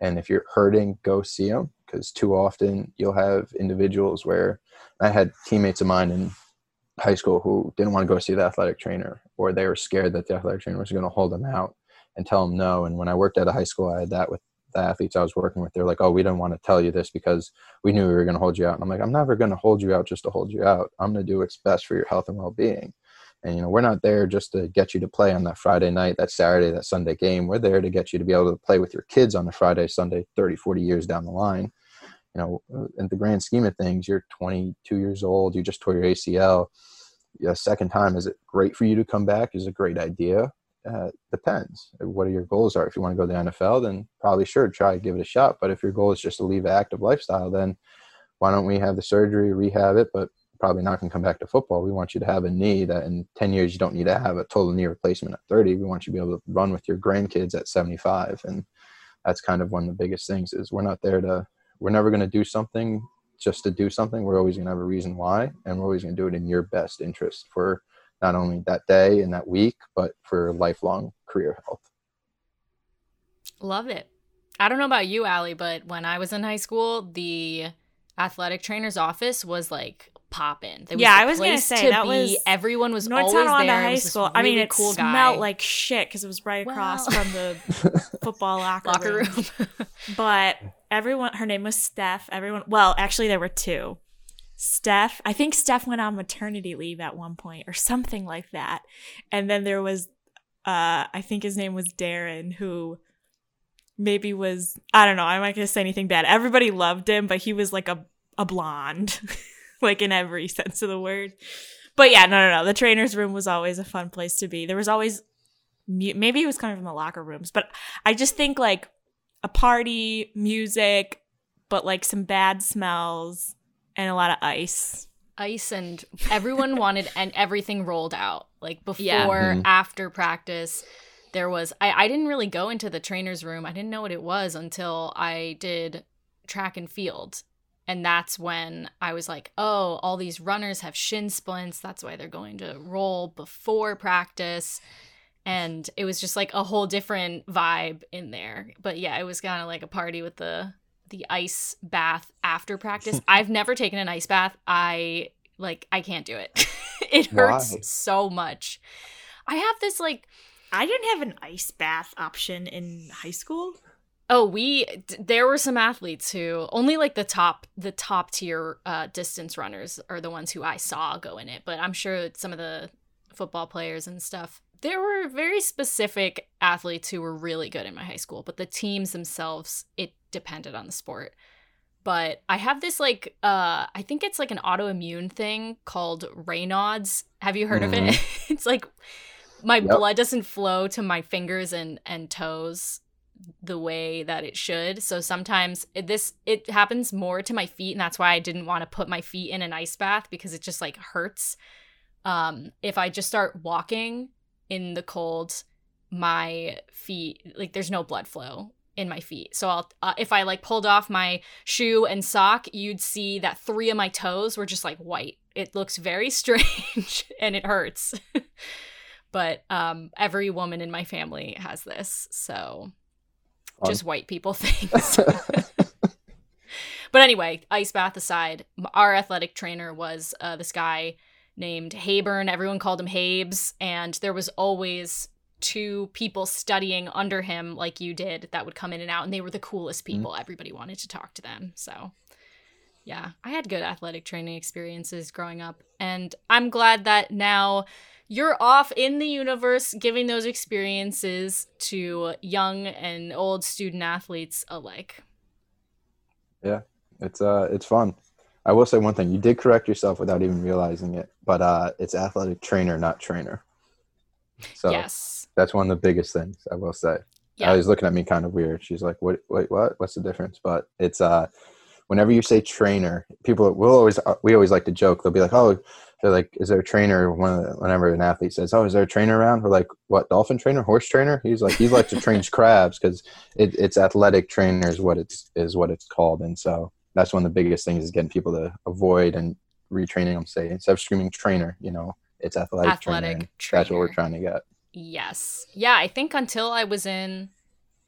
And if you're hurting, go see them because too often you'll have individuals where I had teammates of mine in high school who didn't want to go see the athletic trainer or they were scared that the athletic trainer was going to hold them out and tell them no. And when I worked at a high school, I had that with the athletes I was working with. They're like, oh, we didn't want to tell you this because we knew we were going to hold you out. And I'm like, I'm never going to hold you out just to hold you out. I'm going to do what's best for your health and well being. And, you know, we're not there just to get you to play on that Friday night, that Saturday, that Sunday game. We're there to get you to be able to play with your kids on a Friday, Sunday, 30, 40 years down the line. You know, in the grand scheme of things, you're 22 years old, you just tore your ACL. A second time, is it great for you to come back? Is a great idea. Uh, depends. What are your goals are? If you want to go to the NFL, then probably sure try give it a shot. But if your goal is just to leave an active lifestyle, then why don't we have the surgery, rehab it, but probably not going to come back to football. We want you to have a knee that in 10 years you don't need to have a total knee replacement at 30. We want you to be able to run with your grandkids at 75. And that's kind of one of the biggest things is we're not there to, we're never going to do something just to do something. We're always going to have a reason why, and we're always going to do it in your best interest for not only that day and that week, but for lifelong career health. Love it. I don't know about you, Allie, but when I was in high school, the athletic trainer's office was like popping. Yeah, I was gonna say, that was- everyone was North always Tonawanda there. High School. I mean, it cool smelled guy. like shit because it was right across Well- from the [LAUGHS] football locker, locker room. room. [LAUGHS] But everyone, her name was Steph. Everyone, well, actually, there were two. Steph, I think Steph went on maternity leave at one point or something like that. And then there was, uh, I think his name was Darren, who maybe was, I don't know, I'm not to say anything bad. Everybody loved him, but he was like a, a blonde, [LAUGHS] [LAUGHS] like in every sense of the word. But yeah, no, no, no. The trainer's room was always a fun place to be. There was always, maybe it was coming from the locker rooms, but I just think like a party, music, but like some bad smells and a lot of ice. ice and everyone [LAUGHS] wanted and everything rolled out like before Yeah. Mhm. after practice there was I, I didn't really go into the trainer's room i didn't know what it was until i did track and field and that's when i was like oh all these runners have shin splints. That's why they're going to roll before practice. And it was just like a whole different vibe in there. But yeah it was kind of like a party with the the ice bath after practice. [LAUGHS] I've never taken an ice bath. I like i can't do it. [LAUGHS] It hurts Why? so much. I have this like I didn't have an ice bath option in high school. Oh, we d- there were some athletes who only like the top the top tier uh, distance runners are the ones who I saw go in it, but I'm sure some of the football players and stuff. There were very specific athletes who were really good in my high school, but the teams themselves it depended on the sport. But I have this like uh I think it's like an autoimmune thing called Raynaud's. Have you heard of it? [LAUGHS] it's like my Yep. blood doesn't flow to my fingers and and toes the way that it should. So sometimes it, this it happens more to my feet and that's why I didn't want to put my feet in an ice bath because it just like hurts. Um if I just start walking in the cold, my feet like there's no blood flow in my feet. So I'll uh, if I like pulled off my shoe and sock, you'd see that three of my toes were just like white. It looks very [LAUGHS] strange and it hurts. [LAUGHS] but um every woman in my family has this. So Fun. just white people [LAUGHS] things. but anyway, ice bath aside, our athletic trainer was uh, this guy named Hayburn. Everyone called him Habes, and there was always two people studying under him like you did that would come in and out, and they were the coolest people. Everybody wanted to talk to them. So, yeah, I had good athletic training experiences growing up, and I'm glad that now you're off in the universe giving those experiences to young and old student athletes alike. Yeah, it's uh, it's fun. I will say one thing: you did correct yourself without even realizing it, but uh, it's athletic trainer, not trainer. So yes. that's one of the biggest things I will say. Yeah. I was looking at me kind of weird. She's like, "What? Wait, what? What's the difference?" But it's uh, whenever you say trainer, people will always we always like to joke. They'll be like, "Oh, they're like, is there a trainer?" When whenever an athlete says, "Oh, is there a trainer around?" We're like, "What? Dolphin trainer? Horse trainer?" He's like, "He likes to train [LAUGHS] crabs because it, it's athletic trainer is what it's is what it's called." And so that's one of the biggest things is getting people to avoid and retraining them. Say instead of screaming trainer, you know, it's athletic, trainer. Athletic and That's what we're trying to get. Yes. Yeah, I think until I was in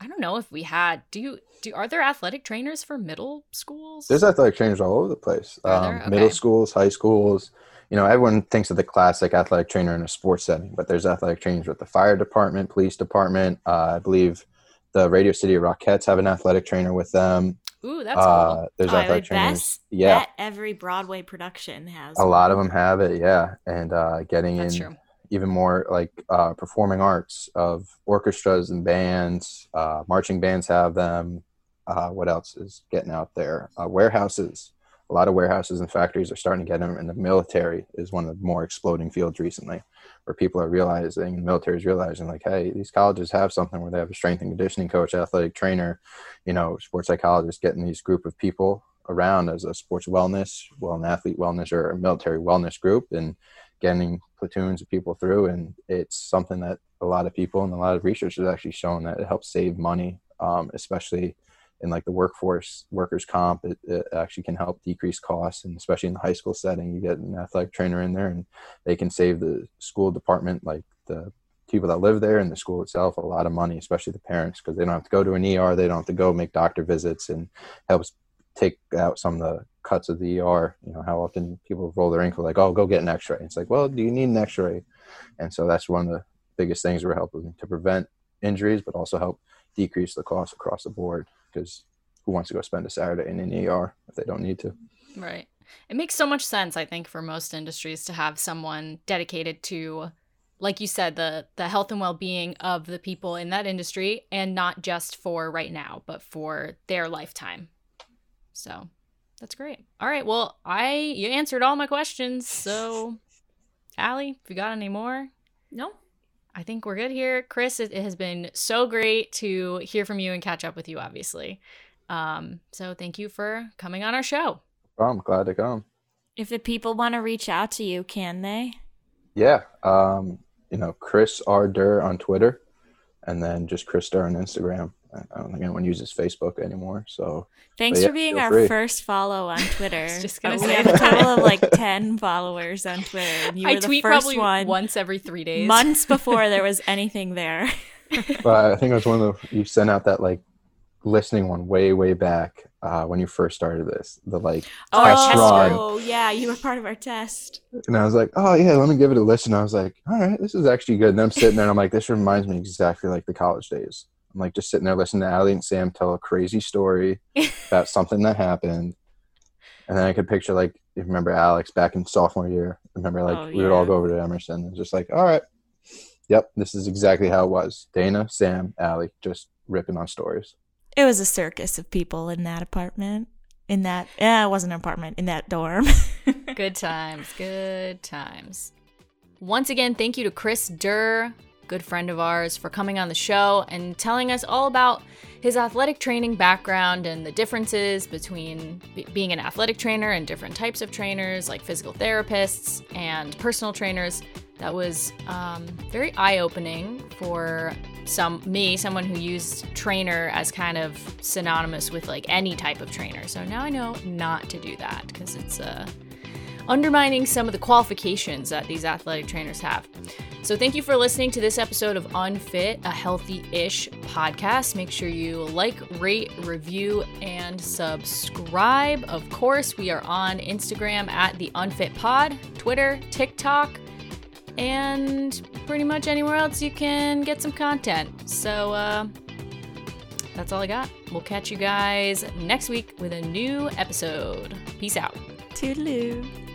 I don't know if we had do you do are there athletic trainers for middle schools? There's athletic trainers all over the place. Um, Middle schools, high schools. You know, everyone thinks of the classic athletic trainer in a sports setting, but there's athletic trainers with the fire department, police department. Uh, I believe the Radio City Rockettes have an athletic trainer with them. Ooh, that's uh, cool. There's Oh, athletic trainers. best Yeah, every Broadway production has a lot of them have it. Yeah, and uh, getting That's in true. even more like uh, performing arts of orchestras and bands. Uh, marching bands have them. Uh, what else is getting out there? Uh, warehouses. A lot of warehouses and factories are starting to get them, and the military is one of the more exploding fields recently, where people are realizing, the military is realizing, like, hey, these colleges have something where they have a strength and conditioning coach, athletic trainer, you know, sports psychologist, getting these group of people around as a sports wellness, well, an athlete wellness or a military wellness group, and getting platoons of people through and it's something that a lot of people and a lot of research has actually shown that it helps save money um, especially in like the workforce workers comp it, it actually can help decrease costs and especially in the high school setting you get an athletic trainer in there and they can save the school department like the people that live there and the school itself a lot of money especially the parents because they don't have to go to an er they don't have to go make doctor visits and helps take out some of the cuts of the ER. You know, how often people roll their ankle like, oh, go get an x ray. It's like, well, do you need an x ray? And so that's one of the biggest things we're helping to prevent injuries, but also help decrease the cost across the board because who wants to go spend a Saturday in an ER if they don't need to? Right. It makes so much sense, I think, for most industries to have someone dedicated to, like you said, the the health and well being of the people in that industry, and not just for right now, but for their lifetime. So that's great. All right. Well, I you answered all my questions. So, Allie, if you got any more, No, I think we're good here. Chris, it, it has been so great to hear from you and catch up with you, obviously. Um, so thank you for coming on our show. Oh, I'm glad to come. if the people want to reach out to you, can they? Yeah. Um, you know, Chris R. Durr on Twitter and then just Chris Durr on Instagram. I I don't think anyone uses Facebook anymore. So Thanks yeah, for being our free. first follow on [LAUGHS] Twitter. was just gonna say we have a total of like [LAUGHS] ten followers on Twitter. And you I were the tweet first probably one once every three days. months before there was [LAUGHS] anything there. but I think it was one of the you sent out that like listening one way way back uh, when you first started this the like Oh, test run. Oh yeah, you were part of our test. and I was like oh yeah let me give it a listen I was like all right this is actually good and I'm sitting there and I'm like this reminds me exactly like the college days I'm like just sitting there listening to Allie and Sam tell a crazy story [LAUGHS] about something that happened. And then I could picture like you remember Alex back in sophomore year. Remember like Oh, we would all go over to Emerson and just like, all right, yep, this is exactly how it was. Dana, Sam, Allie, just ripping on stories. It was a circus of people in that apartment. In that, yeah, it wasn't an apartment, in that dorm. [LAUGHS] Good times, good times. Once again, thank you to Chris Durr, good friend of ours, for coming on the show and telling us all about his athletic training background and the differences between be- being an athletic trainer and different types of trainers, like physical therapists and personal trainers. That was um, very eye opening for some me, someone who used trainer as kind of synonymous with like any type of trainer. So now I know not to do that because it's uh, undermining some of the qualifications that these athletic trainers have. So, thank you for listening to this episode of Unfit, a healthy ish podcast. Make sure you like, rate, review, and subscribe. Of course, we are on Instagram at the Unfit Pod, Twitter, TikTok, and pretty much anywhere else you can get some content. So, uh, that's all I got. We'll catch you guys next week with a new episode. Peace out. Toodaloo.